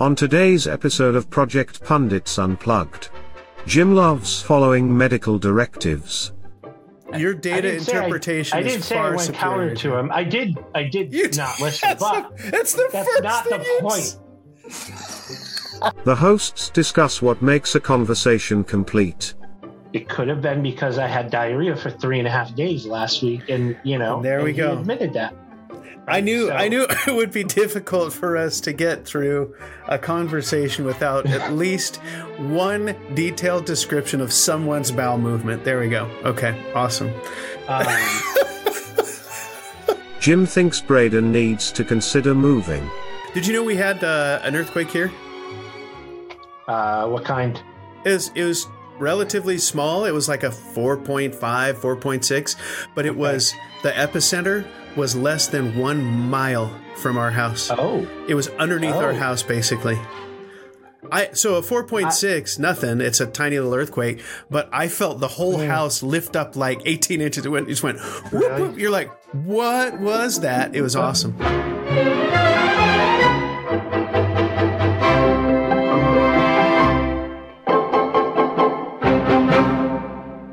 On today's episode of Project Pundits Unplugged, Jim loves following medical directives. Your data interpretation I, I didn't is say I went superior. counter to him. I did. I did You- not listen, that's but the, that's the that's first not the thing you point. The hosts discuss what makes a conversation complete. It could have been because I had diarrhea for three and a half days last week, and you know, And there we and he go. Admitted that. I knew So- I knew it would be difficult for us to get through a conversation without at least one detailed description of someone's bowel movement. There we go. Okay, awesome. Um, Jim thinks Braden needs to consider moving. Did you know we had uh, an earthquake here? uh, what kind? It was, it was relatively small. It was like a 4.5, 4.6, but it was the epicenter was less than one mile from our house. Oh, It was underneath our Oh. house, basically. I so a four point six, nothing. It's a tiny little earthquake, but I felt the whole house lift up like eighteen inches. It went, it just went. Whoop, whoop. You're like, what was that? It was awesome.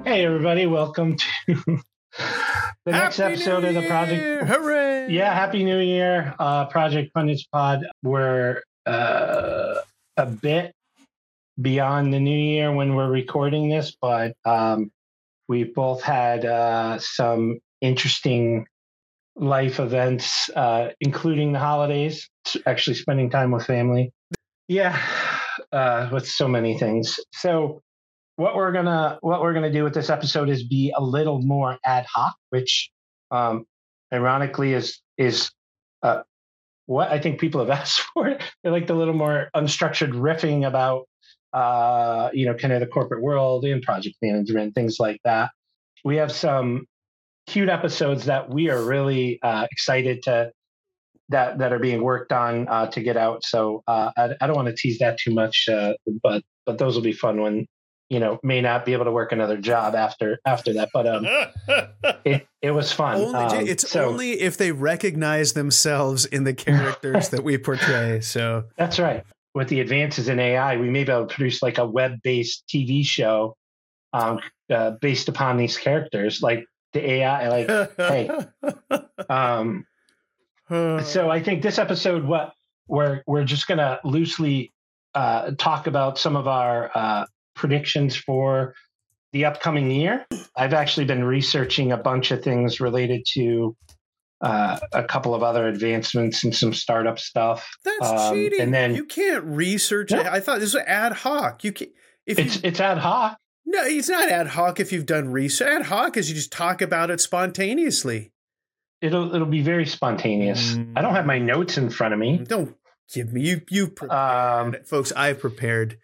hey everybody! Welcome to the next episode New of the project. Year! Hooray! Yeah, happy New Year, uh, Project Pundits Pod. We're uh, a bit beyond the new year when we're recording this, but um, we both had uh, some interesting life events, uh, including the holidays. Actually, spending time with family. Yeah, uh, with so many things. So what we're gonna what we're gonna do with this episode is be a little more ad hoc, which um, ironically is is uh, what I think people have asked for. They like the little more unstructured riffing about uh, you know kind of the corporate world and project management things like that. We have some cute episodes that we are really uh, excited to that that are being worked on uh, to get out. So uh, I, I don't want to tease that too much, uh, but but those will be fun when you know may not be able to work another job after after that. But um, it it was fun. only, Um, it's so- only if they recognize themselves in the characters that we portray. So That's right. With the advances in AI, we may be able to produce like a web-based TV show um, uh, based upon these characters, like the AI. Like, hey. um, so I think this episode, what we're we're just gonna loosely uh, talk about some of our uh, predictions for the upcoming year. I've actually been researching a bunch of things related to uh, a couple of other advancements and some startup stuff. That's Um, cheating. and then- you can't research No. it. I thought this was ad hoc. You can if It's you, it's ad hoc. no, it's not ad hoc. If you've done research, ad hoc is you just talk about it spontaneously. It'll it'll be very spontaneous. Mm. I don't have my notes in front of me. Don't give me you you prepared. Um, folks. I've prepared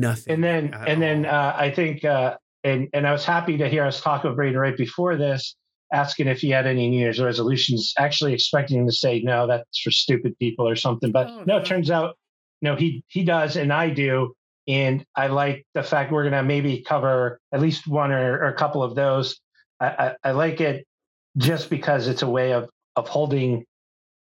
nothing. and then at and then uh, I think uh, and and I was happy to hear us talk with Braden right before this, asking if he had any New Year's resolutions. Actually, expecting him to say no, that's for stupid people or something. But Oh, no, no. it turns out no, he he does, and I do. And I like the fact we're gonna maybe cover at least one or, or a couple of those. I, I, I like it just because it's a way of of holding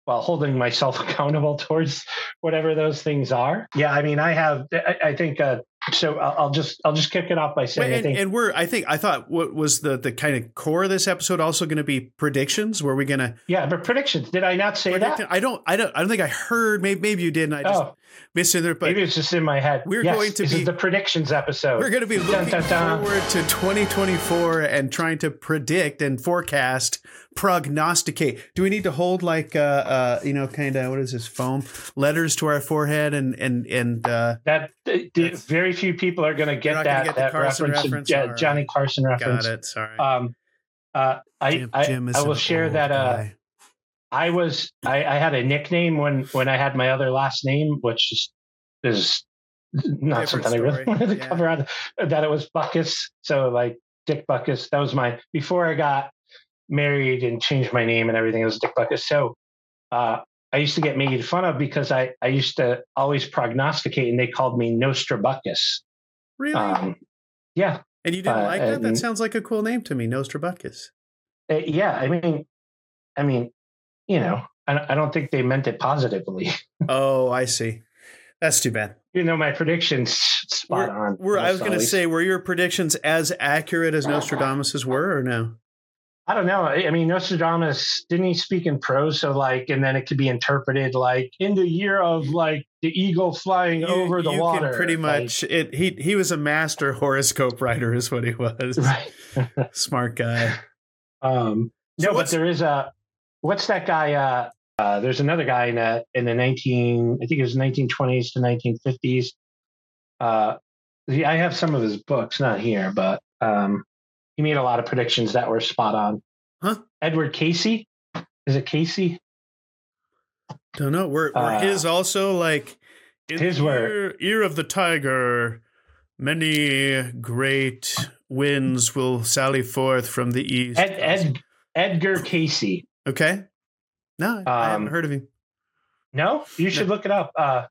while holding myself accountable towards whatever those things are. Yeah, I mean, I have. I, I think. Uh, so I'll, I'll just I'll just kick it off by saying Wait, I and, think and we're I think I thought what was the the kind of core of this episode also going to be predictions? Were we going to yeah, but predictions. Did I not say predict? that? I don't I don't I don't think I heard. Maybe maybe you did, and I just Oh, missed it there. But maybe it's just in my head. we're Yes, going to this be- is the predictions episode. We're going to be Dun, looking dun, dun. forward to 2024 and trying to predict and forecast, prognosticate. Do we need to hold like uh, uh you know kind of what is this foam letters to our forehead and and and uh that very few people are going to get that get that Carson reference, reference? Johnny Carson reference. got it. Sorry. Um, uh, I Jim, I, Jim is I will share that. Uh. I was I, I had a nickname when when I had my other last name, which is is not Different something I really wanted to Yeah. cover on. That it was Buckus, so like Dick Buckus. That was my before I got married and changed my name and everything. It was Dick Buckus. So uh, I used to get made fun of because I I used to always prognosticate, and they called me Nostrabuscus. really? Um, yeah, and you didn't uh, like that? That sounds like a cool name to me, Nostrabuscus. Uh, yeah. I mean, I mean, you know, I, I don't think they meant it positively. Oh, I see. That's too bad. You know, my predictions spot Were, on. were, I was going to say, were your predictions as accurate as Nostradamus's were, or no? I don't know. I mean, Nostradamus didn't he speak in prose? So like, and then it could be interpreted like in the year of like the eagle flying You- over the you water. Can pretty like- much. it. He he was a master horoscope writer, is what he was. right. Smart guy. Um, So no, but there is a what's that guy? Uh, uh, there's another guy in the in the 19 I think it was 1920s to 1950s. Uh, I have some of his books, not here, but um, he made a lot of predictions that were spot on. Huh? Edward Cayce, is it Cayce? Don't know. Were, were Uh, his also like in his the were- ear, ear of the tiger? Many great winds will sally forth from the east. Ed, Ed, Edgar Cayce. Okay. No, I haven't Um, heard of him. No, you should look it up. Uh,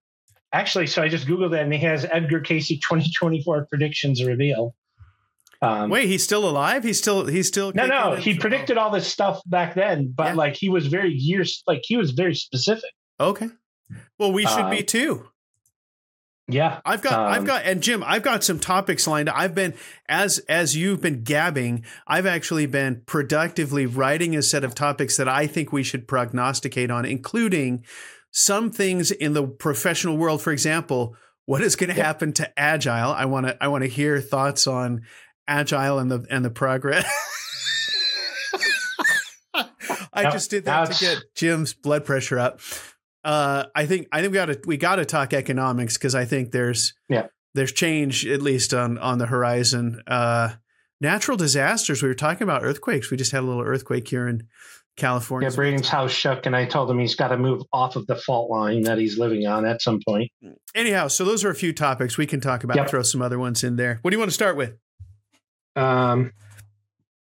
actually, so I just googled it, and he has Edgar Cayce 2024 predictions reveal. Um, Wait, he's still alive? He's still he's still No, no, it? he predicted all this stuff back then, but Yeah. like he was very years, like he was very specific. Okay. Well, we should be Um, too. Yeah, I've got I've um, got and Jim, I've got some topics lined up. I've been as as you've been gabbing, I've actually been productively writing a set of topics that I think we should prognosticate on, including some things in the professional world. For example, what is going to Yep. happen to agile? I want to I want to hear thoughts on agile and the and the progress. I just did that to get Jim's blood pressure up. Uh, I think I think we got to we got to talk economics because I think there's Yeah. there's change at least on on the horizon. Uh, natural disasters. We were talking about earthquakes. We just had a little earthquake here in California. yeah. Braden's house shook, and I told him he's got to move off of the fault line that he's living on at some point. Anyhow, so those are a few topics we can talk about. Yep. Throw some other ones in there. What do you want to start with? Um,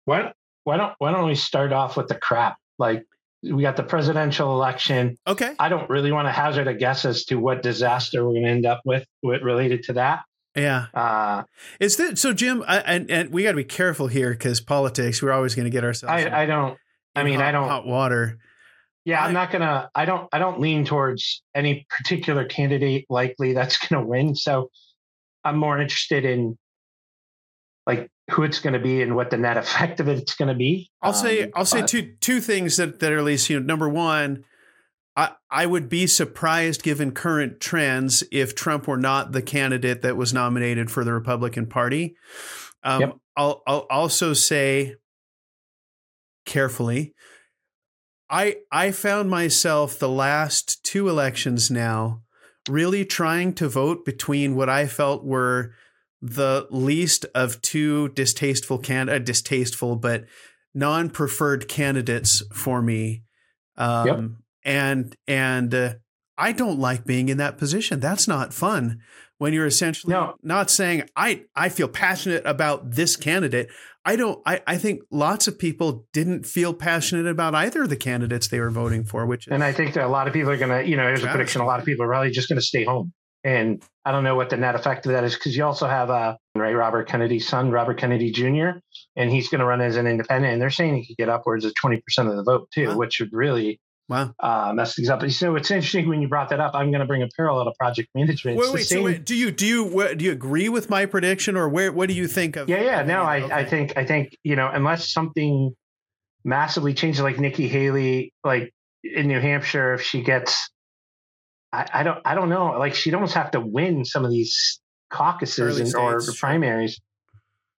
why why don't why don't we start off with the crap? Like we got the presidential election. Okay. I don't really want to hazard a guess as to what disaster we're going to end up with, with related to that. Yeah. Uh, Is that so, Jim? I, and and we got to be careful here because politics. We're always going to get ourselves. in- I, I don't. I mean, hot, I don't. hot water. Yeah, I- I'm not gonna. I don't. I don't lean towards any particular candidate likely that's gonna win. So I'm more interested in like who it's gonna be and what the net effect of it's gonna be. I'll say Um, I'll say two two things that that are at least you know number one, I I would be surprised given current trends if Trump were not the candidate that was nominated for the Republican Party. Um, Yep. I'll I'll also say carefully. I I found myself the last two elections now really trying to vote between what I felt were the least of two distasteful can uh, distasteful but non-preferred candidates for me. Um, Yep. and and uh, I don't like being in that position. That's not fun when you're essentially No. not saying I I feel passionate about this candidate. I don't I I think lots of people didn't feel passionate about either of the candidates they were voting for, which And I think that a lot of people are gonna. You know, there's a prediction. A lot of people are probably just gonna stay home. And I don't know what the net effect of that is because you also have uh, right Robert Kennedy's son, Robert Kennedy Jr., and he's going to run as an independent. And they're saying he could get upwards of twenty percent of the vote too, Wow. which would really wow. uh, mess things up. So it's interesting when you brought that up. I'm going to bring a parallel to project management. Wait, wait. So wait, do you do you what, do you agree with my prediction, or where what do you think of? Yeah, yeah. No, I, Okay. I think I think you know unless something massively changes, like Nikki Haley, like in New Hampshire, if she gets, I, I don't I don't know, like she'd almost have to win some of these caucuses and, or primaries.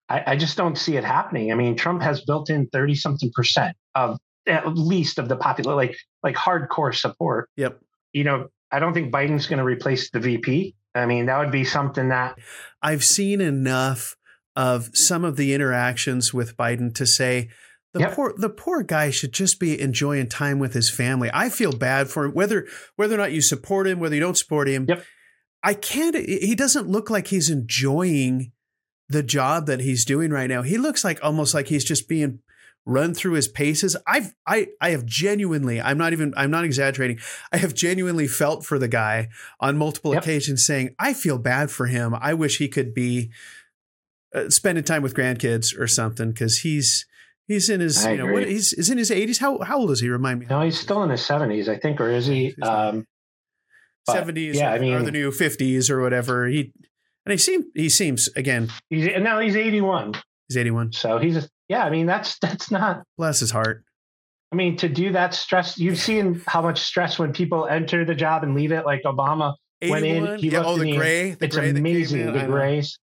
I, I just don't see it happening. I mean, Trump has built in thirty something percent of at least of the popular, like like hardcore support. Yep. You know, I don't think Biden's going to replace the VP. I mean, that would be something that I've seen enough of some of the interactions with Biden to say the Yep. poor the poor guy should just be enjoying time with his family. I feel bad for him whether whether or not you support him, whether you don't support him. Yep. I can't he doesn't look like he's enjoying the job that he's doing right now. He looks like almost like he's just being run through his paces. I've I I have genuinely, I'm not even I'm not exaggerating. I have genuinely felt for the guy on multiple Yep. occasions saying, I feel bad for him. I wish he could be uh, spending time with grandkids or something because he's he's in his I you know what he's is in his 80s. How how old is he? Remind me. no, he's still in his seventies, I think, or is he? He's. Um, seventies yeah, or, I mean- or the new fifties or whatever. He and he seems he seems again He's, now he's 81. he's eighty one. So he's, yeah, I mean, that's, that's not, Bless his heart. I mean, to do that stress, you've seen how much stress when people enter the job and leave it, like Obama went in, he yeah, looked oh, in the gray. The it's gray amazing. in, The grays.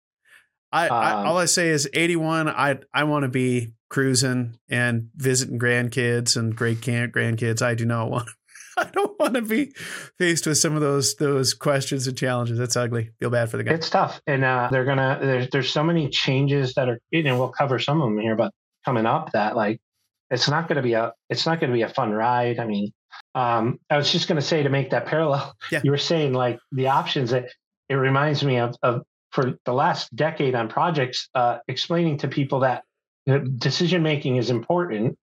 I, I Um, all I say is 81. I I want to be cruising and visiting grandkids and great grandkids. I do not want. I don't want to be faced with some of those those questions and challenges. That's ugly. Feel bad for the guy. It's tough, and uh, they're gonna. There's there's so many changes that are, know, we'll cover some of them here, but coming up that like, it's not going to be a. It's not going to be a fun ride. I mean, um, I was just going to say to make that parallel. Yeah. You were saying like the options. That it reminds me of of for the last decade on projects, uh, explaining to people that decision making is important.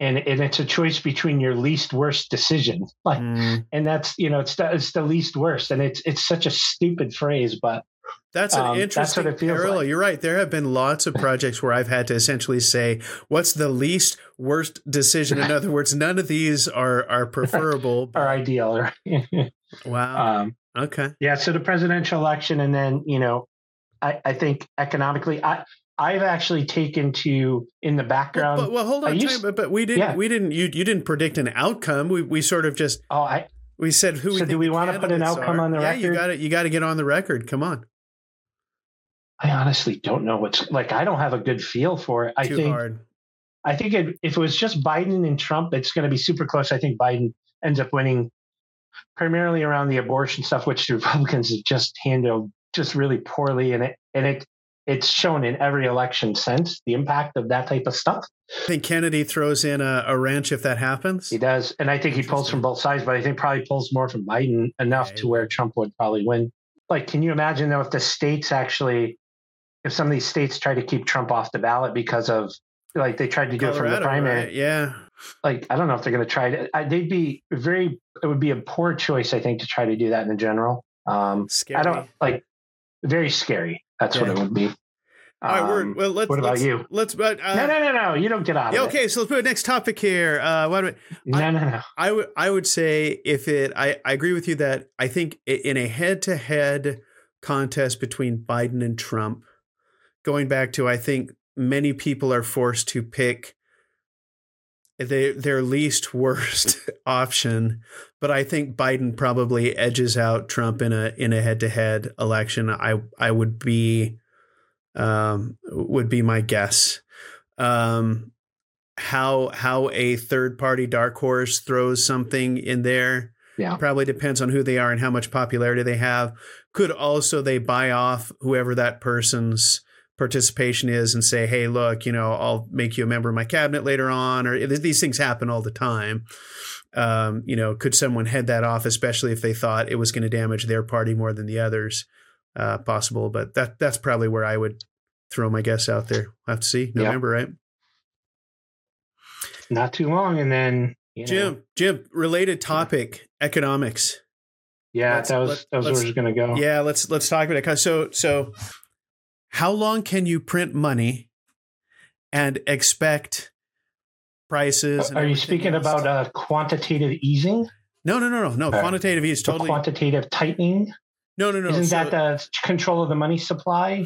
And, and it's a choice between your least worst decision. Like Mm, and that's you know it's the, it's the least worst and it's it's such a stupid phrase but that's an Um, that's interesting feels parallel. like. You're right. There have been lots of projects where I've had to essentially say, "What's the least worst decision?" In other words, none of these are are preferable. are ideal right? wow. um Okay. yeah so the presidential election and then you know i i think economically i i've actually taken to in the background but, well, hold on. used- time, but, but we didn't. Yeah. We didn't. You you didn't predict an outcome. We we sort of just oh i we said who. we So do we wanna put an outcome are. on the record? yeah, you got it. You got to get on the record. Come on. i honestly don't know what's like i don't have a good feel for it i Too think hard. i think it, if it was just biden and trump it's going to be super close i think biden ends up winning primarily around the abortion stuff which the republicans have just handled just really poorly and it and it it's shown in every election since the impact of that type of stuff I think Kennedy throws in a, a wrench if that happens. he does and i think he pulls from both sides but i think probably pulls more from biden enough Yeah, to where trump would probably win like can you imagine though if the states actually if some of these states try to keep trump off the ballot because of like they tried to do it from the primary right? Yeah. Like I don't know if they're going to try to. I, they'd be very. It would be a poor choice, I think, to try to do that in general. Um, Scary. I don't like. Very scary. That's what it would be. All right. We're, Um, well, let's. what about let's, you? Let's. But uh, no, no, no, no. You don't get out Yeah. of Okay. So let's put a next topic here. Uh, what do we. No, no, no. I would I would say if it I, I agree with you that I think in a head to head contest between Biden and Trump, going back to I think many people are forced to pick their their least worst option, but I think Biden probably edges out Trump in a in a head to head election. I I would be um would be my guess. Um how how a third party dark horse throws something in there Yeah. probably depends on who they are and how much popularity they have could also they buy off whoever that person's participation is and say hey look you know i'll make you a member of my cabinet later on or these things happen all the time um, you know could someone head that off especially if they thought it was going to damage their party more than the others uh, possible but that that's probably where i would throw my guess out there we'll have to see november right Not too long, and then you know, Jim, Jim, related topic, economics. Yeah, let's- that was let- that was where it was going to go. Yeah, let's let's talk about it. So so how long can you print money and expect prices? and Are you speaking else about uh, quantitative easing, No, no, no, no, no. Uh, Quantitative ease totally. quantitative tightening? no, no, no. Isn't so- that the control of the money supply?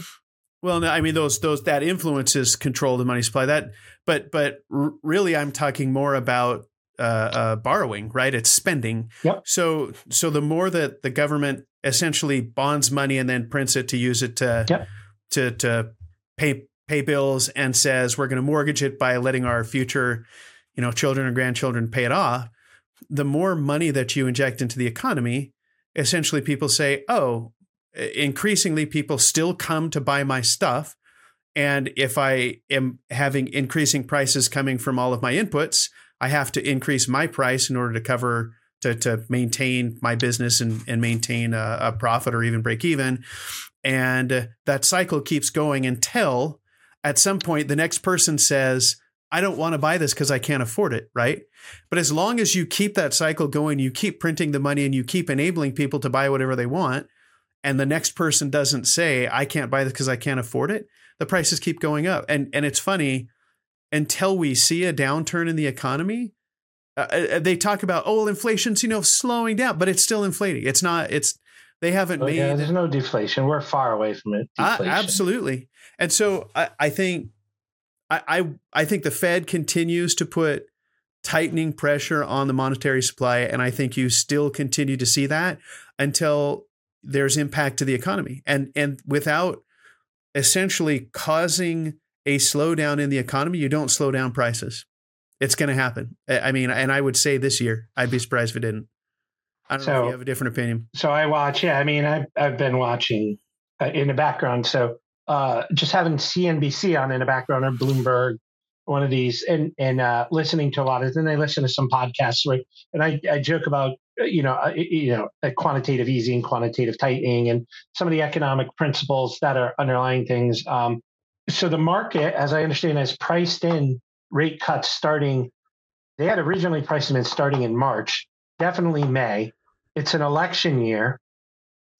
Well, no, I mean those those that influences control the money supply. That, but but really, I'm talking more about uh, uh, borrowing, right? It's spending. Yep. So so the more that the government essentially bonds money and then prints it to use it to Yep. To to pay pay bills and says we're going to mortgage it by letting our future, you know, children and grandchildren pay it off. The more money that you inject into the economy, essentially people say, oh, increasingly people still come to buy my stuff. And if I am having increasing prices coming from all of my inputs, I have to increase my price in order to cover to, to maintain my business and, and maintain a, a profit or even break even. And that cycle keeps going until at some point the next person says, I don't want to buy this because I can't afford it, right? But as long as you keep that cycle going, you keep printing the money and you keep enabling people to buy whatever they want, and the next person doesn't say, I can't buy this because I can't afford it, the prices keep going up. And and it's funny, until we see a downturn in the economy, uh, uh, they talk about oh, well, inflation's you know slowing down, but it's still inflating. It's not. It's they haven't Oh, made. yeah, there's no deflation. We're far away from it. Uh, absolutely. And so I, I think I, I I think the Fed continues to put tightening pressure on the monetary supply, and I think you still continue to see that until there's impact to the economy, and and without essentially causing a slowdown in the economy, you don't slow down prices. It's going to happen. I mean, and I would say this year, I'd be surprised if it didn't. I don't know if So- you have a different opinion. So I watch. Yeah, I mean, I've I've been watching uh, in the background. So uh, just having CNBC on in the background or Bloomberg, one of these, and and uh, listening to a lot of. Then I listen to some podcasts, right? And I I joke about uh, you know uh, you know quantitative easing, quantitative tightening, and some of the economic principles that are underlying things. Um, so the market, as I understand, has priced in rate cuts starting. They had originally priced them in starting in March, definitely May. It's an election year.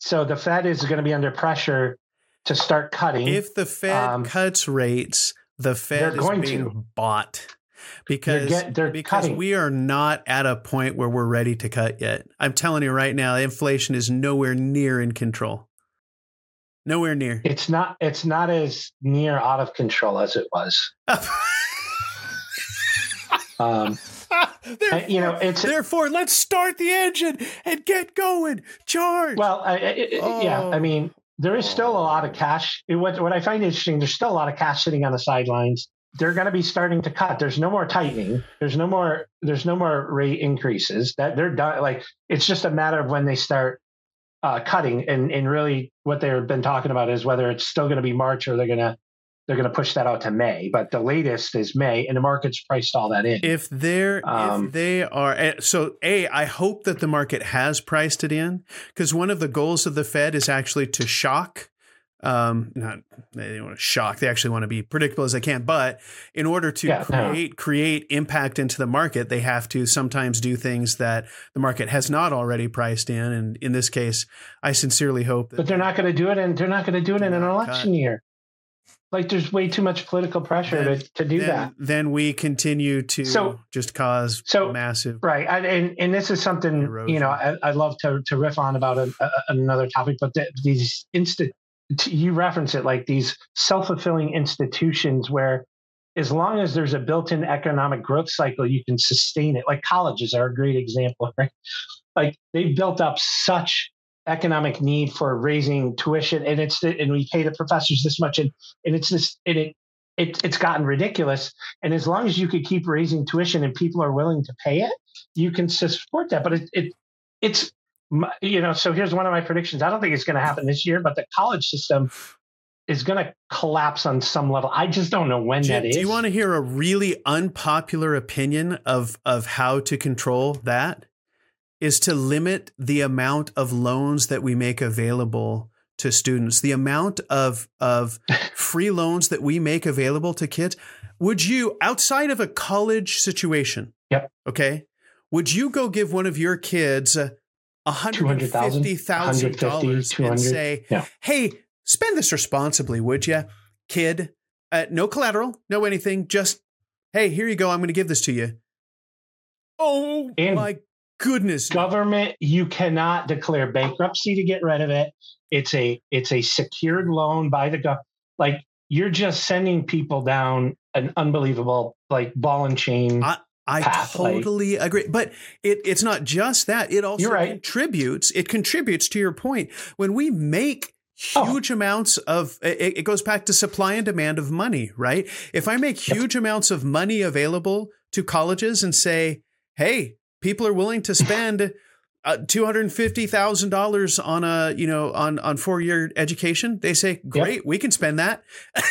So the Fed is going to be under pressure to start cutting. If the Fed Um, cuts rates, the Fed is going being to. bought because get- they're because cutting. we are not at a point where we're ready to cut yet. I'm telling you right now, inflation is nowhere near in control. Nowhere near. it's not it's not as near out of control as it was. Um, therefore, you know, it's- therefore, let's start the engine and get going. Charge. well, I, I, I- yeah, Oh. I mean, there is still a lot of cash. It, what what I find interesting, there's still a lot of cash sitting on the sidelines. They're going to be starting to cut. There's no more tightening. There's no more. There's no more rate increases. That they're done. Like it's just a matter of when they start uh, cutting. And and really, what they've been talking about is whether it's still going to be March or they're going to they're going to push that out to May. But the latest is May, and the market's priced all that in. if they're Um, if they are eh, so a i hope that the market has priced it in because one of the goals of the fed is actually to shock um not they don't want to shock they actually want to be predictable as they can but in order to Yeah, no. create create impact into the market they have to sometimes do things that the market has not already priced in and in this case i sincerely hope that but they're not going to do it, and they're not going to do it in an election year. Like there's way too much political pressure Then- to, to do then, that. then we continue to So- just cause so- massive Right, and and, and this is something you know I, I love to to riff on about a, a, another topic, but the, these insta you reference it like these self fulfilling institutions where as long as there's a built in economic growth cycle, you can sustain it. Like colleges are a great example, right? Like they've built up such economic need for raising tuition, and it's the, and we pay the professors this much, and and it's this and it. It, it's gotten ridiculous. And as long as you could keep raising tuition and people are willing to pay it, you can support that. But it, it it's you know. So here's one of my predictions. I don't think it's going to happen this year, but the college system is going to collapse on some level. I just don't know when Jim, that is. Do you want to hear a really unpopular opinion of of how to control that? Is to limit the amount of loans that we make available to students, the amount of of free loans that we make available to kids. Would you, outside of a college situation, Yep. okay, would you go give one of your kids a hundred and fifty thousand dollars and say, No. "Hey, spend this responsibly, would you, kid? Uh, no collateral, no anything. Just, hey, here you go. I'm going to give this to you." Oh And my goodness! government you cannot declare bankruptcy to get rid of it it's a it's a secured loan by the government. like you're just sending people down an unbelievable like ball and chain I- I path, like- totally agree. But it, it's not just that. It also right. contributes. It contributes to your point. When we make Oh. huge amounts of it, it goes back to supply and demand of money, right? If I make huge amounts of money available to colleges and say, hey, people are willing to spend uh, two hundred fifty thousand dollars on a you know on on four year education, they say, great, we can spend that.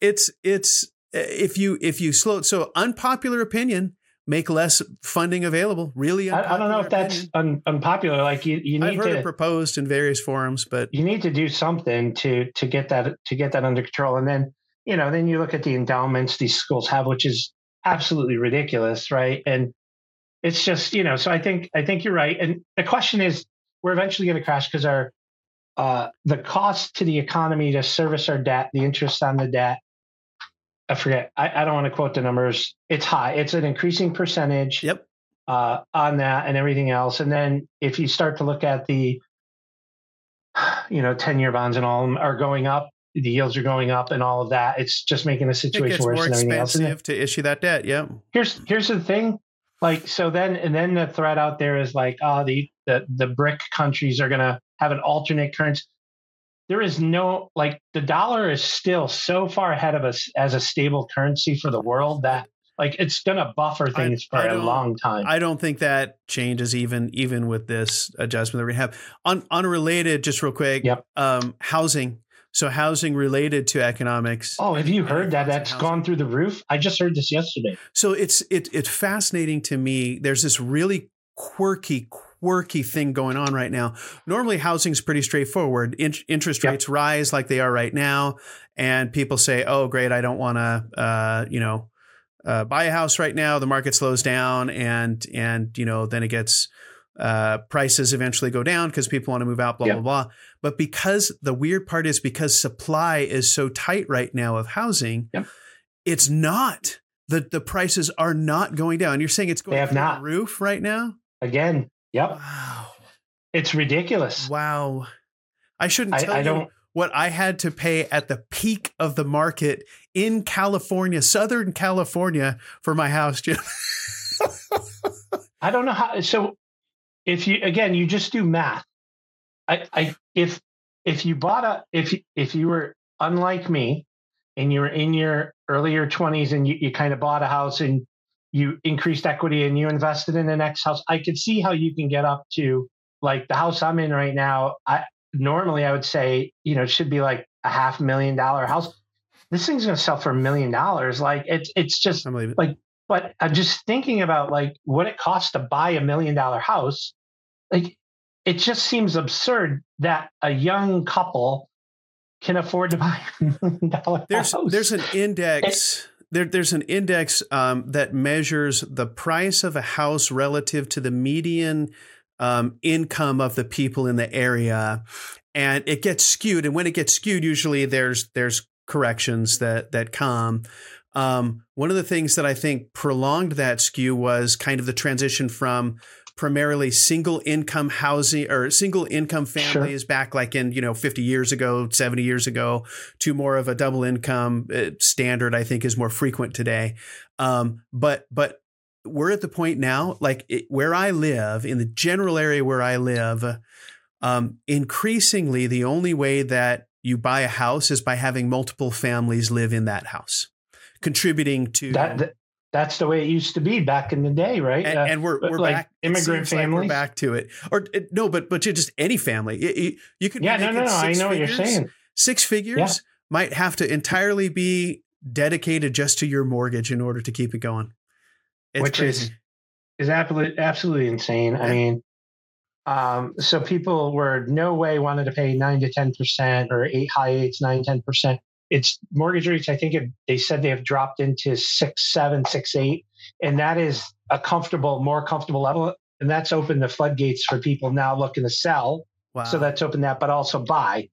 It's it's if you if you slow so unpopular opinion make less funding available. Really, I, I don't know if that's un, unpopular like you, you I've need heard to it proposed in various forums, but you need to do something to to get that to get that under control. And then you know then you look at the endowments these schools have which is absolutely ridiculous right? And it's just you know so i think i think you're right and the question is we're eventually going to crash because our uh the cost to the economy to service our debt the interest on the debt I forget. I, I don't want to quote the numbers. It's high. It's an increasing percentage. Yep. Uh, on that and everything else, and then if you start to look at the, you know, ten-year bonds and all of them are going up. The yields are going up and all of that. It's just making the It situation worse more and everything else. And expensive to issue that debt. Yep. here's here's the thing like so then and then the threat out there is like oh the the, the bric countries are going to have an alternate currency there is no like the dollar is still so far ahead of us as a stable currency for the world that like it's going to buffer things I for a long time I don't think that changes even even with this adjustment that we have. On unrelated, just real quick. Yep. Um, housing. So housing related to economics. oh have you heard that that's housing. gone through the roof i just heard this yesterday So it's it it's fascinating to me. There's this really quirky quirky thing going on right now. Normally housing's pretty straightforward. In- interest Yep. rates rise like they are right now and people say, "Oh, great, I don't want to uh, you know, uh, buy a house right now. The market slows down and and you know, then it gets uh, prices eventually go down because people want to move out, blah, Yep. blah, blah. But because the weird part is because supply is so tight right now of housing, Yep. it's not. The, the prices are not going down. You're saying it's going They have through the not. roof right now? again yep Wow. it's ridiculous Wow. I shouldn't I, tell I you don't what I had to pay at the peak of the market in California, Southern California, for my house, Jim. I don't know how. So, if you again, you just do math. I, I if if you bought a if you- if you were unlike me, and you were in your earlier twenties, and you, you kind of bought a house and you increased equity and you invested in the next house, I could see how you can get up to like the house I'm in right now. I normally I would say you know it should be like a half million dollar house. This thing's going to sell for a million dollars. Like it's it's just. Like, but I'm just thinking about like what it costs to buy a million dollar house. Like, it just seems absurd that a young couple can afford to buy a million dollar there's house. there's an index there, there's an index um, that measures the price of a house relative to the median um, income of the people in the area and it gets skewed and when it gets skewed usually there's there's corrections that that come um, one of the things that i think prolonged that skew was kind of the transition from primarily single income housing or single income Sure. families back like in you know 50 years ago 70 years ago to more of a double income uh, standard i think is more frequent today um, but but we're at the point now like it, where i live in the general area where i live um, increasingly the only way that you buy a house is by having multiple families live in that house contributing to that, that- that's the way it used to be back in the day, right? and, Uh, and we're we're like back. it immigrant seems like we're back to it, or uh, no, but but just any family. You, you, could yeah, no, no, no. I know what you're figures. saying. Six figures Yeah. might have to entirely be dedicated just to your mortgage in order to keep it going. It's Which is- crazy. is absolutely absolutely insane. I mean, um, so people were no way wanted to pay nine to ten percent or eight high eights, nine ten percent. It's mortgage rates. I think it, they said they have dropped into six, seven, six, eight, and that is a comfortable, more comfortable level. And that's opened the floodgates for people now looking to sell. wow. So that's opened that, but also buy.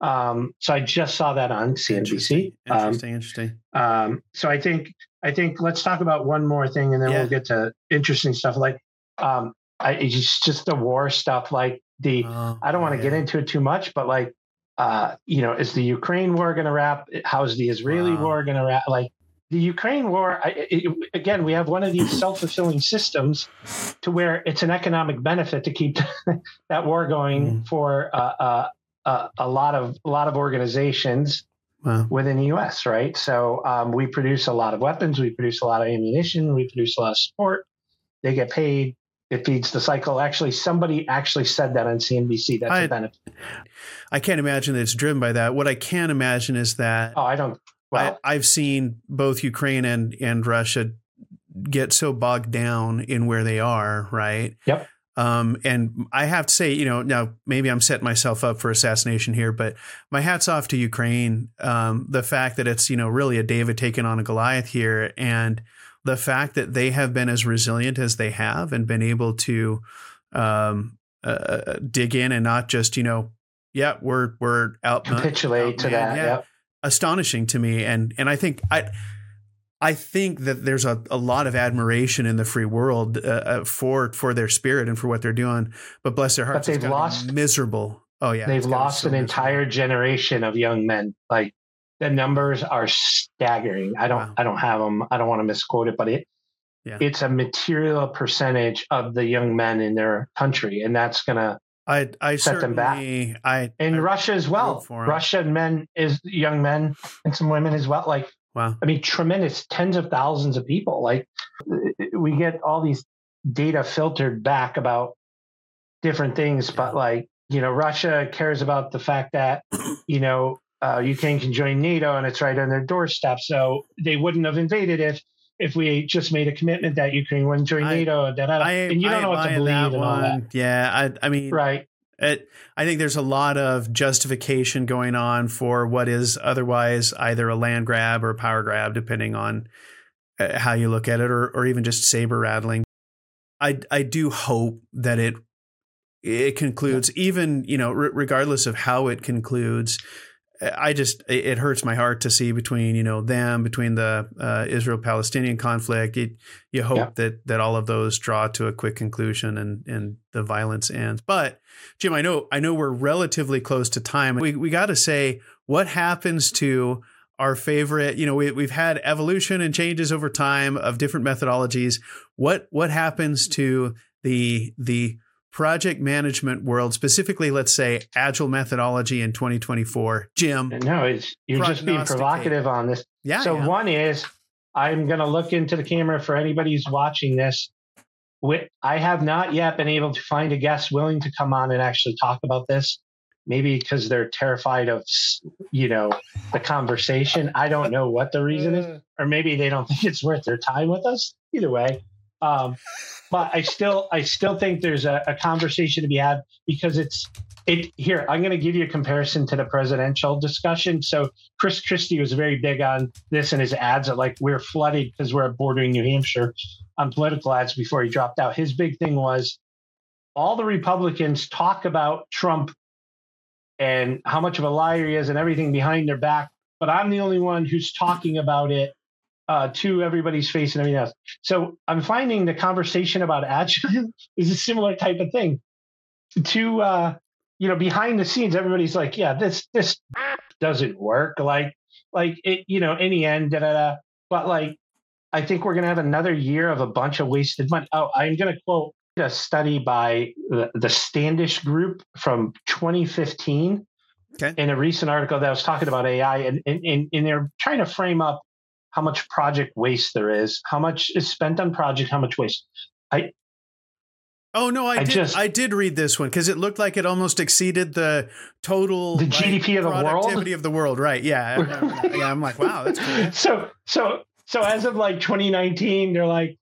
Um, so I just saw that on CNBC. interesting. Um, Interesting. interesting. um, so I think I think let's talk about one more thing, and then Yeah. we'll get to interesting stuff. Like, um, I, it's just the war stuff. Like the Oh, I don't want to get into it too much, but like, uh, you know, is the Ukraine war going to wrap? How's the Israeli Wow. war going to wrap? Like the Ukraine war. I, it, again, we have one of these self fulfilling systems to where it's an economic benefit to keep that war going Mm. for uh, uh, uh, a lot of a lot of organizations Wow. within the U.S. Right. So um, we produce a lot of weapons, we produce a lot of ammunition, we produce a lot of support. They get paid. It feeds the cycle. Actually, somebody actually said that on CNBC. That's I- a benefit. I can't imagine that it's driven by that. What I can imagine is that Oh, I don't. Well, I, I've seen both Ukraine and and Russia get so bogged down in where they are, right? Yep. Um, and I have to say, you know, now maybe I'm setting myself up for assassination here, but my hats off to Ukraine. Um, the fact that it's you know really a David taking on a Goliath here, and the fact that they have been as resilient as they have and been able to um, uh, dig in and not just you know, yeah, we're we're out capitulate to outmanned, that. yeah Yep. astonishing to me and and I think I I think that there's a, a lot of admiration in the free world uh, uh, for for their spirit and for what they're doing. But bless their hearts, but they've lost miserable. Oh yeah, they've lost so an miserable. entire generation of young men. Like the numbers are staggering. I don't wow. I don't have them. I don't want to misquote it, but it yeah. it's a material percentage of the young men in their country, and that's gonna I I set them back. I in I Russia as well. Russian men is young men and some women as well. Like wow, I mean, tremendous tens of thousands of people. Like we get all these data filtered back about different things, but like you know, Russia cares about the fact that you know uh, Ukraine can join NATO and it's right on their doorstep. So they wouldn't have invaded if if we just made a commitment that Ukraine wouldn't join I, NATO. Da. I, and you don't I know what to believe and all that. Yeah, I, I mean, right. It, I think there's a lot of justification going on for what is otherwise either a land grab or a power grab, depending on uh, how you look at it, or or even just saber rattling. I I do hope that it it concludes, yeah. even you know, r- regardless of how it concludes, I just it hurts my heart to see between you know them between the uh, Israel Palestinian conflict. It, you hope yeah. that that all of those draw to a quick conclusion and and the violence ends. But Jim, I know I know we're relatively close to time. We we got to say what happens to our favorite. You know, we we've had evolution and changes over time of different methodologies. What what happens to the the project management world, specifically, let's say agile methodology in 2024? Jim. No, it's, you're just being provocative on this. Yeah. So, yeah. one is I'm going to look into the camera for anybody who's watching this. I have not yet been able to find a guest willing to come on and actually talk about this. Maybe because they're terrified of, you know, the conversation. I don't know what the reason is, uh. or maybe they don't think it's worth their time with us. Either way, um, but I still I still think there's a, a conversation to be had because it's it here. I'm going to give you a comparison to the presidential discussion. So Chris Christie was very big on this in his ads. That like we're flooded because we're bordering New Hampshire on political ads before he dropped out. His big thing was all the Republicans talk about Trump and how much of a liar he is and everything behind their back, but I'm the only one who's talking about it uh, to everybody's face and everything else. So I'm finding the conversation about agile is a similar type of thing. To uh, you know, behind the scenes, everybody's like, "Yeah, this this doesn't work." Like, like it, you know, in the end, da da da. But like, I think we're gonna have another year of a bunch of wasted money. Oh, I'm gonna quote a study by the, the Standish Group from 2015. Okay. In a recent article that was talking about AI, and, and, and they're trying to frame up how much project waste there is, how much is spent on project, how much waste. I Oh no, I, I did. Just, I did read this one because it looked like it almost exceeded the total the GDP of the world, productivity of the world. Right? Yeah. yeah. I'm like, wow, that's cool. So, so, so as of like 2019, they're like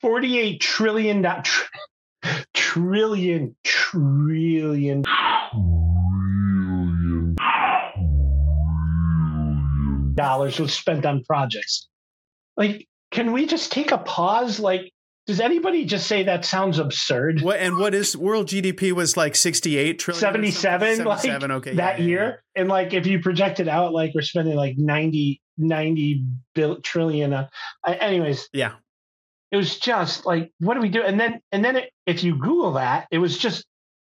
48 trillion, tr- trillion, trillion dollars was spent on projects. Like, can we just take a pause? Like, does anybody just say that sounds absurd? What and what is world GDP was like 68 trillion 77, 77 like okay, that yeah, year. Yeah. And like if you project it out like we're spending like 90 90 bill, trillion uh, anyways. Yeah. It was just like what do we do? And then and then it, if you google that, it was just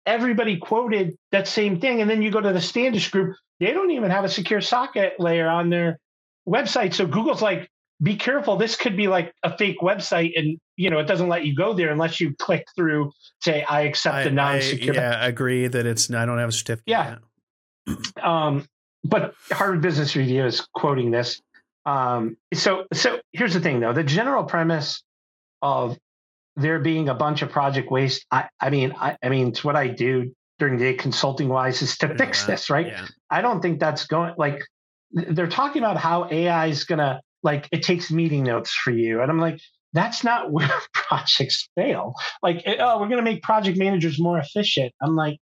everybody quoted that same thing and then you go to the Standish group they don't even have a secure socket layer on their website. So Google's like, be careful. This could be like a fake website, and you know it doesn't let you go there unless you click through. Say, I accept the non-secure. I, yeah, agree that it's. I don't have a certificate. Yeah. um, but Harvard Business Review is quoting this. Um, so, so here's the thing, though. The general premise of there being a bunch of project waste. I, I mean, I, I mean, it's what I do during the day consulting wise is to fix this, right? Yeah. I don't think that's going like they're talking about how AI is gonna like it takes meeting notes for you. And I'm like, that's not where projects fail. Like, eh, oh, we're gonna make project managers more efficient. I'm like,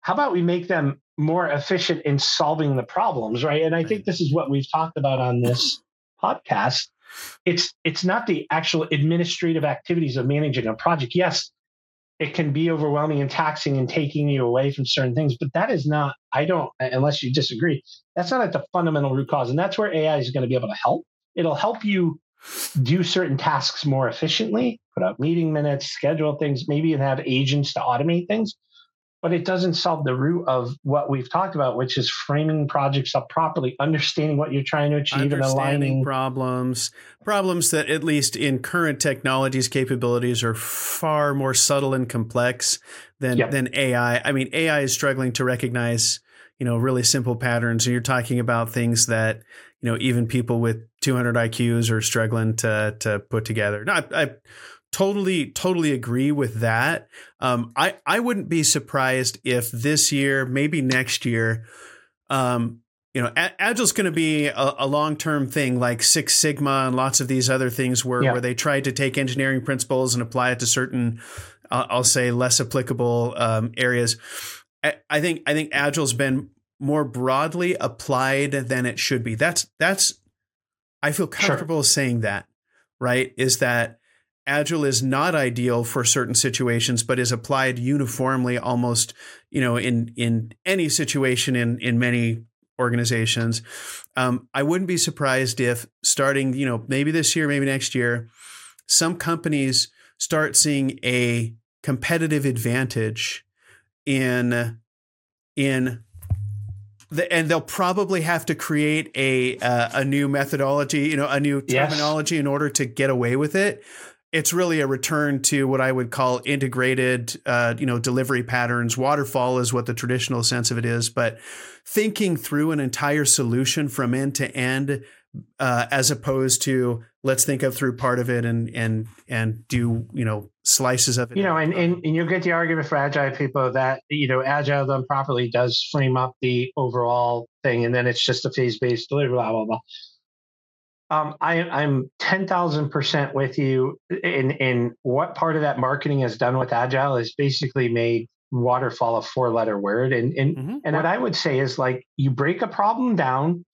how about we make them more efficient in solving the problems, right? And I think this is what we've talked about on this podcast. It's it's not the actual administrative activities of managing a project. Yes, it can be overwhelming and taxing and taking you away from certain things. But that is not, I don't, unless you disagree, that's not at the fundamental root cause. And that's where AI is going to be able to help it'll help you do certain tasks more efficiently, put out meeting minutes, schedule things, maybe even have agents to automate things. But it doesn't solve the root of what we've talked about, which is framing projects up properly, understanding what you're trying to achieve, and aligning problems, problems that at least in current technologies capabilities are far more subtle and complex than yep. than AI. I mean, AI is struggling to recognize you know really simple patterns, and you're talking about things that you know even people with 200 IQs are struggling to to put together. Not I totally totally agree with that. Um, I I wouldn't be surprised if this year, maybe next year, um, you know, a- Agile's going to be a, a long term thing, like Six Sigma and lots of these other things, where yeah. where they tried to take engineering principles and apply it to certain, uh, I'll say, less applicable um, areas. I, I think I think Agile's been more broadly applied than it should be. That's that's I feel comfortable sure. saying that, right? Is that agile is not ideal for certain situations but is applied uniformly almost, you know, in in any situation in in many organizations. Um, I wouldn't be surprised if starting, you know, maybe this year, maybe next year, some companies start seeing a competitive advantage in in the, and they'll probably have to create a uh, a new methodology, you know, a new terminology yes. in order to get away with it. It's really a return to what I would call integrated, uh, you know, delivery patterns. Waterfall is what the traditional sense of it is, but thinking through an entire solution from end to end uh, as opposed to let's think of through part of it and and and do you know slices of it. You know, and and, and you get the argument for agile people that you know agile done properly does frame up the overall thing, and then it's just a phase based delivery. Blah blah blah. Um, I, I'm ten thousand percent with you in in what part of that marketing has done with agile is basically made waterfall a four letter word, and and mm-hmm. and what I would say is like you break a problem down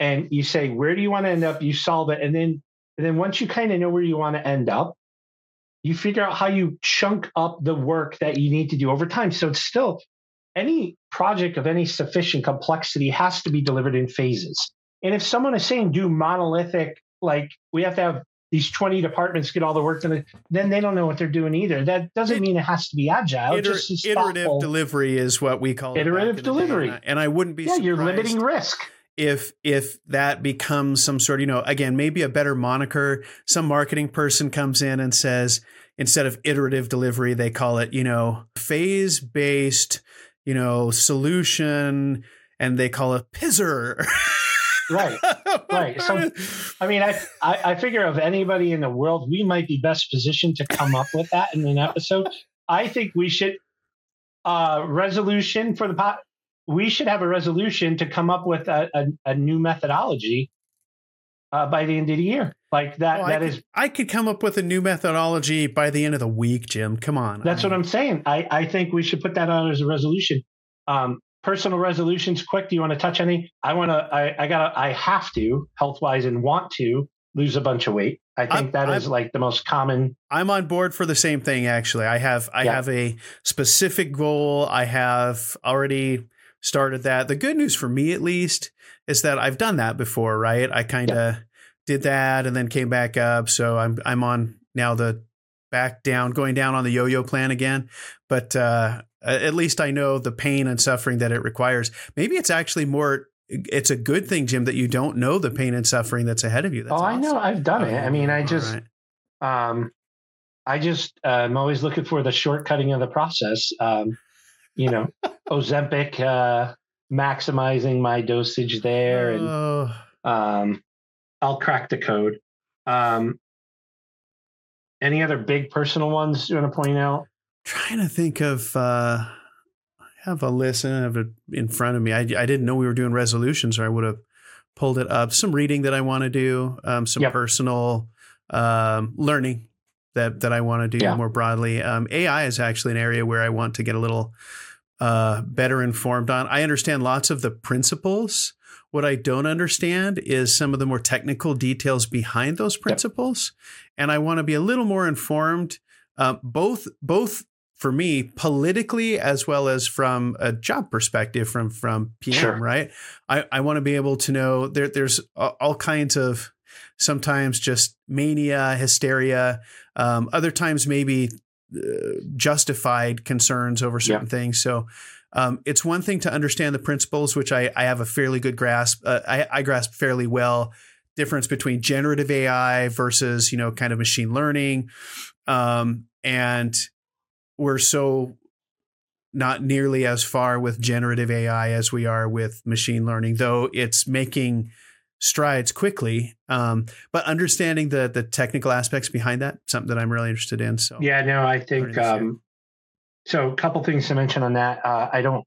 and you say where do you want to end up? You solve it. And then and then once you kind of know where you want to end up you figure out how you chunk up the work that you need to do over time. So it's still any project of any sufficient complexity has to be delivered in phases and if someone is saying do monolithic like we have to have these 20 departments get all the work done, then they don't know what they're doing either. That doesn't mean it has to be agile. Iter- just iterative delivery is what we call iterative delivery. And I, and I, wouldn't be yeah, you're limiting risk if if that becomes some sort of you know again maybe a better moniker some marketing person comes in and says instead of iterative delivery they call it you know phase based you know solution and they call it pizzer right right so i mean I, I i figure of anybody in the world we might be best positioned to come up with that in an episode i think we should uh resolution for the pot we should have a resolution to come up with a, a, a new methodology uh, by the end of the year. Like that. Well, that I is. Could, I could come up with a new methodology by the end of the week, Jim. Come on. That's I mean, what I'm saying. I, I think we should put that on as a resolution. Um, personal resolutions. Quick. Do you want to touch any? I want to. I, I gotta. I have to health wise and want to lose a bunch of weight. I think I'm, that is I'm, like the most common. I'm on board for the same thing. Actually, I have I yeah. have a specific goal. I have already started that. The good news for me, at least, is that I've done that before, right? I kind of yep. did that and then came back up. So I'm I'm on now the back down, going down on the yo-yo plan again. But uh, at least I know the pain and suffering that it requires. Maybe it's actually more. It's a good thing, Jim, that you don't know the pain and suffering that's ahead of you. That's oh, awesome. I know. I've done it. I mean, I just, right. um, I just, uh, I'm always looking for the shortcutting of the process. Um, you know, Ozempic, uh, maximizing my dosage there, and oh. um, I'll crack the code. Um, any other big personal ones you want to point out? Trying to think of. Uh, I have a list and I have it in front of me. I, I didn't know we were doing resolutions, or I would have pulled it up. Some reading that I want to do. Um, some yep. personal um, learning that that I want to do yeah. more broadly. Um, AI is actually an area where I want to get a little uh, better informed on. I understand lots of the principles. What I don't understand is some of the more technical details behind those principles, yep. and I want to be a little more informed, uh, both both for me politically as well as from a job perspective from from PM. Sure. Right, I, I want to be able to know there, there's all kinds of sometimes just mania, hysteria, um, other times maybe uh, justified concerns over certain things. So um, it's one thing to understand the principles, which I, I have a fairly good grasp. Uh, I, I grasp fairly well. Difference between generative AI versus you know kind of machine learning, um, and we're so not nearly as far with generative AI as we are with machine learning, though it's making strides quickly. Um, but understanding the the technical aspects behind that, something that I'm really interested in. So yeah, no, I think um, so. A couple things to mention on that. Uh, I don't.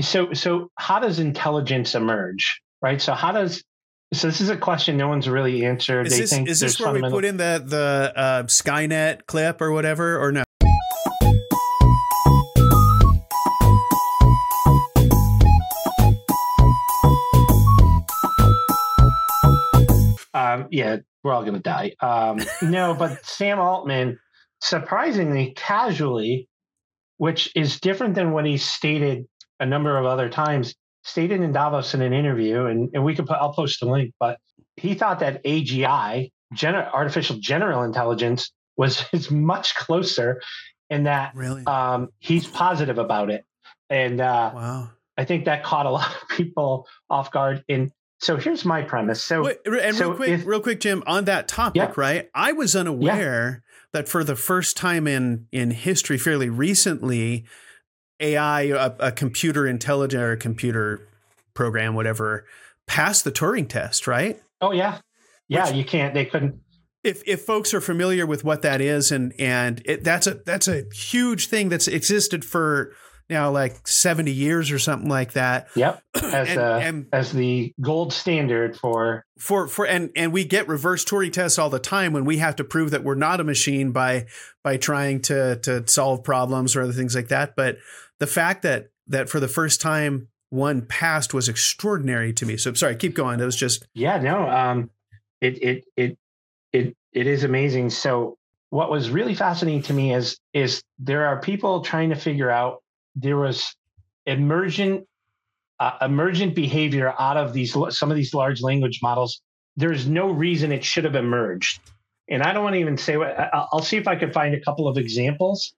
So so how does intelligence emerge? Right. So how does so this is a question no one's really answered. Is they this, think is this where we put in the the uh, Skynet clip or whatever, or no? Um, yeah, we're all gonna die. Um, no, but Sam Altman, surprisingly casually, which is different than what he stated a number of other times, stated in Davos in an interview, and, and we could put I'll post the link, but he thought that AGI, gener- artificial general intelligence, was is much closer, and that Really? um, he's positive about it. And uh, wow. I think that caught a lot of people off guard. And so here's my premise. So Wait, and so real quick, if- real quick, Jim, on that topic, Yeah. right? I was unaware that for the first time in in history, fairly recently, AI, a, a computer intelligent or a computer program, whatever, passed the Turing test, right? Oh yeah, yeah. Which- you can't. They couldn't. If if folks are familiar with what that is, and and it, that's a that's a huge thing that's existed for now like seventy years or something like that. Yep. As And- uh, and- as the gold standard for for for and and we get reverse Turing tests all the time when we have to prove that we're not a machine by by trying to to solve problems or other things like that. But the fact that that for the first time one passed was extraordinary to me. So sorry, keep going. It was just yeah. No. Um. It it it it it is amazing. So what was really fascinating to me is is there are people trying to figure out there was emergent uh, emergent behavior out of these some of these large language models. There's no reason it should have emerged, and I don't want to even say what. I'll see if I can find a couple of examples,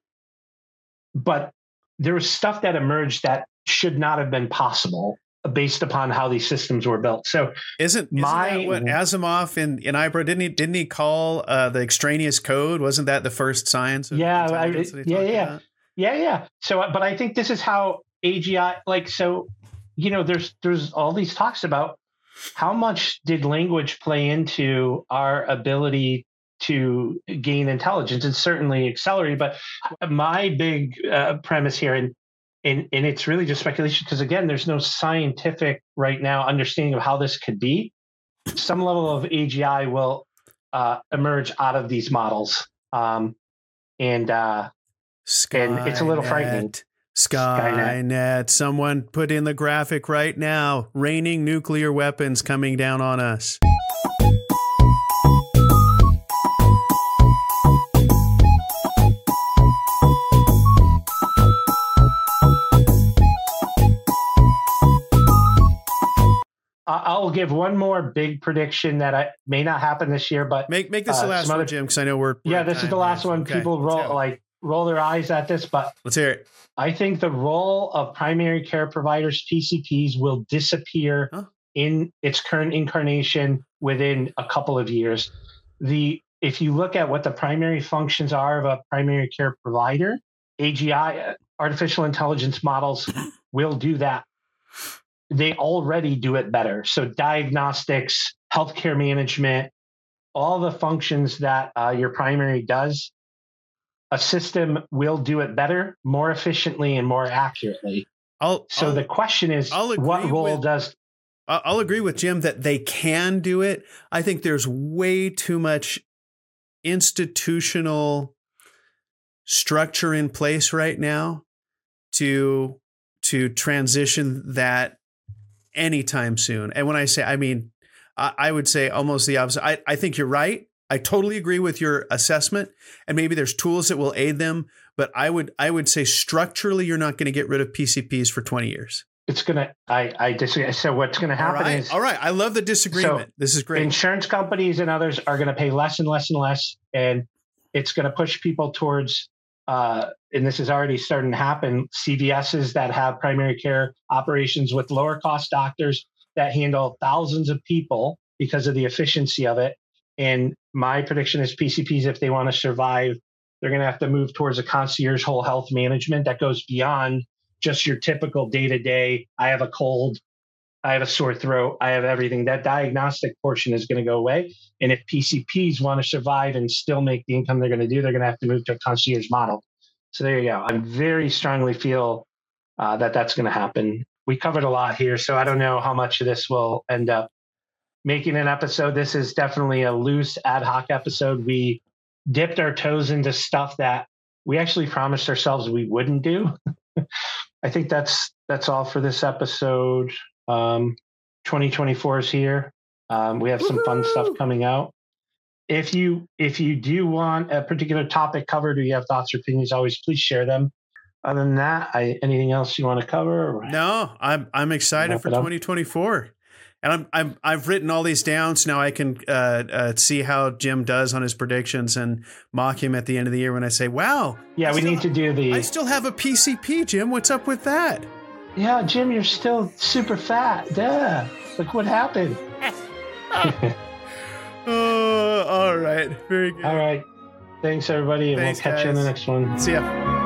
but there was stuff that emerged that should not have been possible based upon how these systems were built. So isn't, isn't My- what Asimov in in I, Robot didn't he didn't he call uh, the extraneous code? Wasn't that the first science? Of Yeah, I- intelligence that he yeah, yeah. about? Yeah, yeah. So, but I think this is how AGI, like, so, you know, there's there's all these talks about how much did language play into our ability to gain intelligence, and certainly accelerate. But my big uh, premise here, and and and it's really just speculation because again, there's no scientific right now understanding of how this could be. Some level of AGI will uh, emerge out of these models, um, and uh, And it's a little frightening. Skynet. Skynet. Someone put in the graphic right now. Raining nuclear weapons coming down on us. I'll give one more big prediction that I may not happen this year, but Make make this the Uh, last some one, other- Jim, because I know we're, we're yeah, this is the last one. Okay, People roll like roll their eyes at this, but Let's hear it. I think the role of primary care providers (PCPs) will disappear Huh? in its current incarnation within a couple of years. The if you look at what the primary functions are of a primary care provider, AGI, artificial intelligence models, will do that. They already do it better. So diagnostics, healthcare management, all the functions that uh, your primary does a system will do it better, more efficiently, and more accurately. I'll So I'll, the question is, what role with- does? I'll agree with Jim that they can do it. I think there's way too much institutional structure in place right now to to transition that anytime soon. And when I say, I mean, I, I would say almost the opposite. I, I think you're right. I totally agree with your assessment, and maybe there's tools that will aid them. But I would I would say structurally, you're not going to get rid of PCPs for 20 years. it's gonna. I I disagree. So what's gonna happen right. is All right. I love the disagreement. this is great. insurance companies and others are going to pay less and less and less, and it's going to push people towards. Uh, and this is already starting to happen. CVSs that have primary care operations with lower cost doctors that handle thousands of people because of the efficiency of it. And my prediction is PCPs, if they want to survive, they're going to have to move towards a concierge whole health management that goes beyond just your typical day to day. I have a cold, I have a sore throat, I have everything. That diagnostic portion is going to go away. And if PCPs want to survive and still make the income they're going to do, they're going to have to move to a concierge model. So there you go. I very strongly feel uh, that that's going to happen. We covered a lot here, so I don't know how much of this will end up making an episode. This is definitely a loose ad hoc episode. We dipped our toes into stuff that we actually promised ourselves we wouldn't do. I think that's that's all for this episode. Um, 2024 is here. Um, we have some fun stuff coming out. If you if you do want a particular topic covered or you have thoughts or opinions, always please share them. Other than that, I, anything else you want to cover? No, I'm I'm excited for 2024. up. 2024, and I'm I'm I've written all these down so now I can uh, uh, see how Jim does on his predictions and mock him at the end of the year when I say, "Wow, Yeah, we still- need to do the. I still have a PCP, Jim. What's up with that?" yeah, Jim, you're still super fat. Duh. Look what happened. Oh, all right, very good. All right. Thanks, everybody, and Thanks, we'll catch you in the next one. See ya.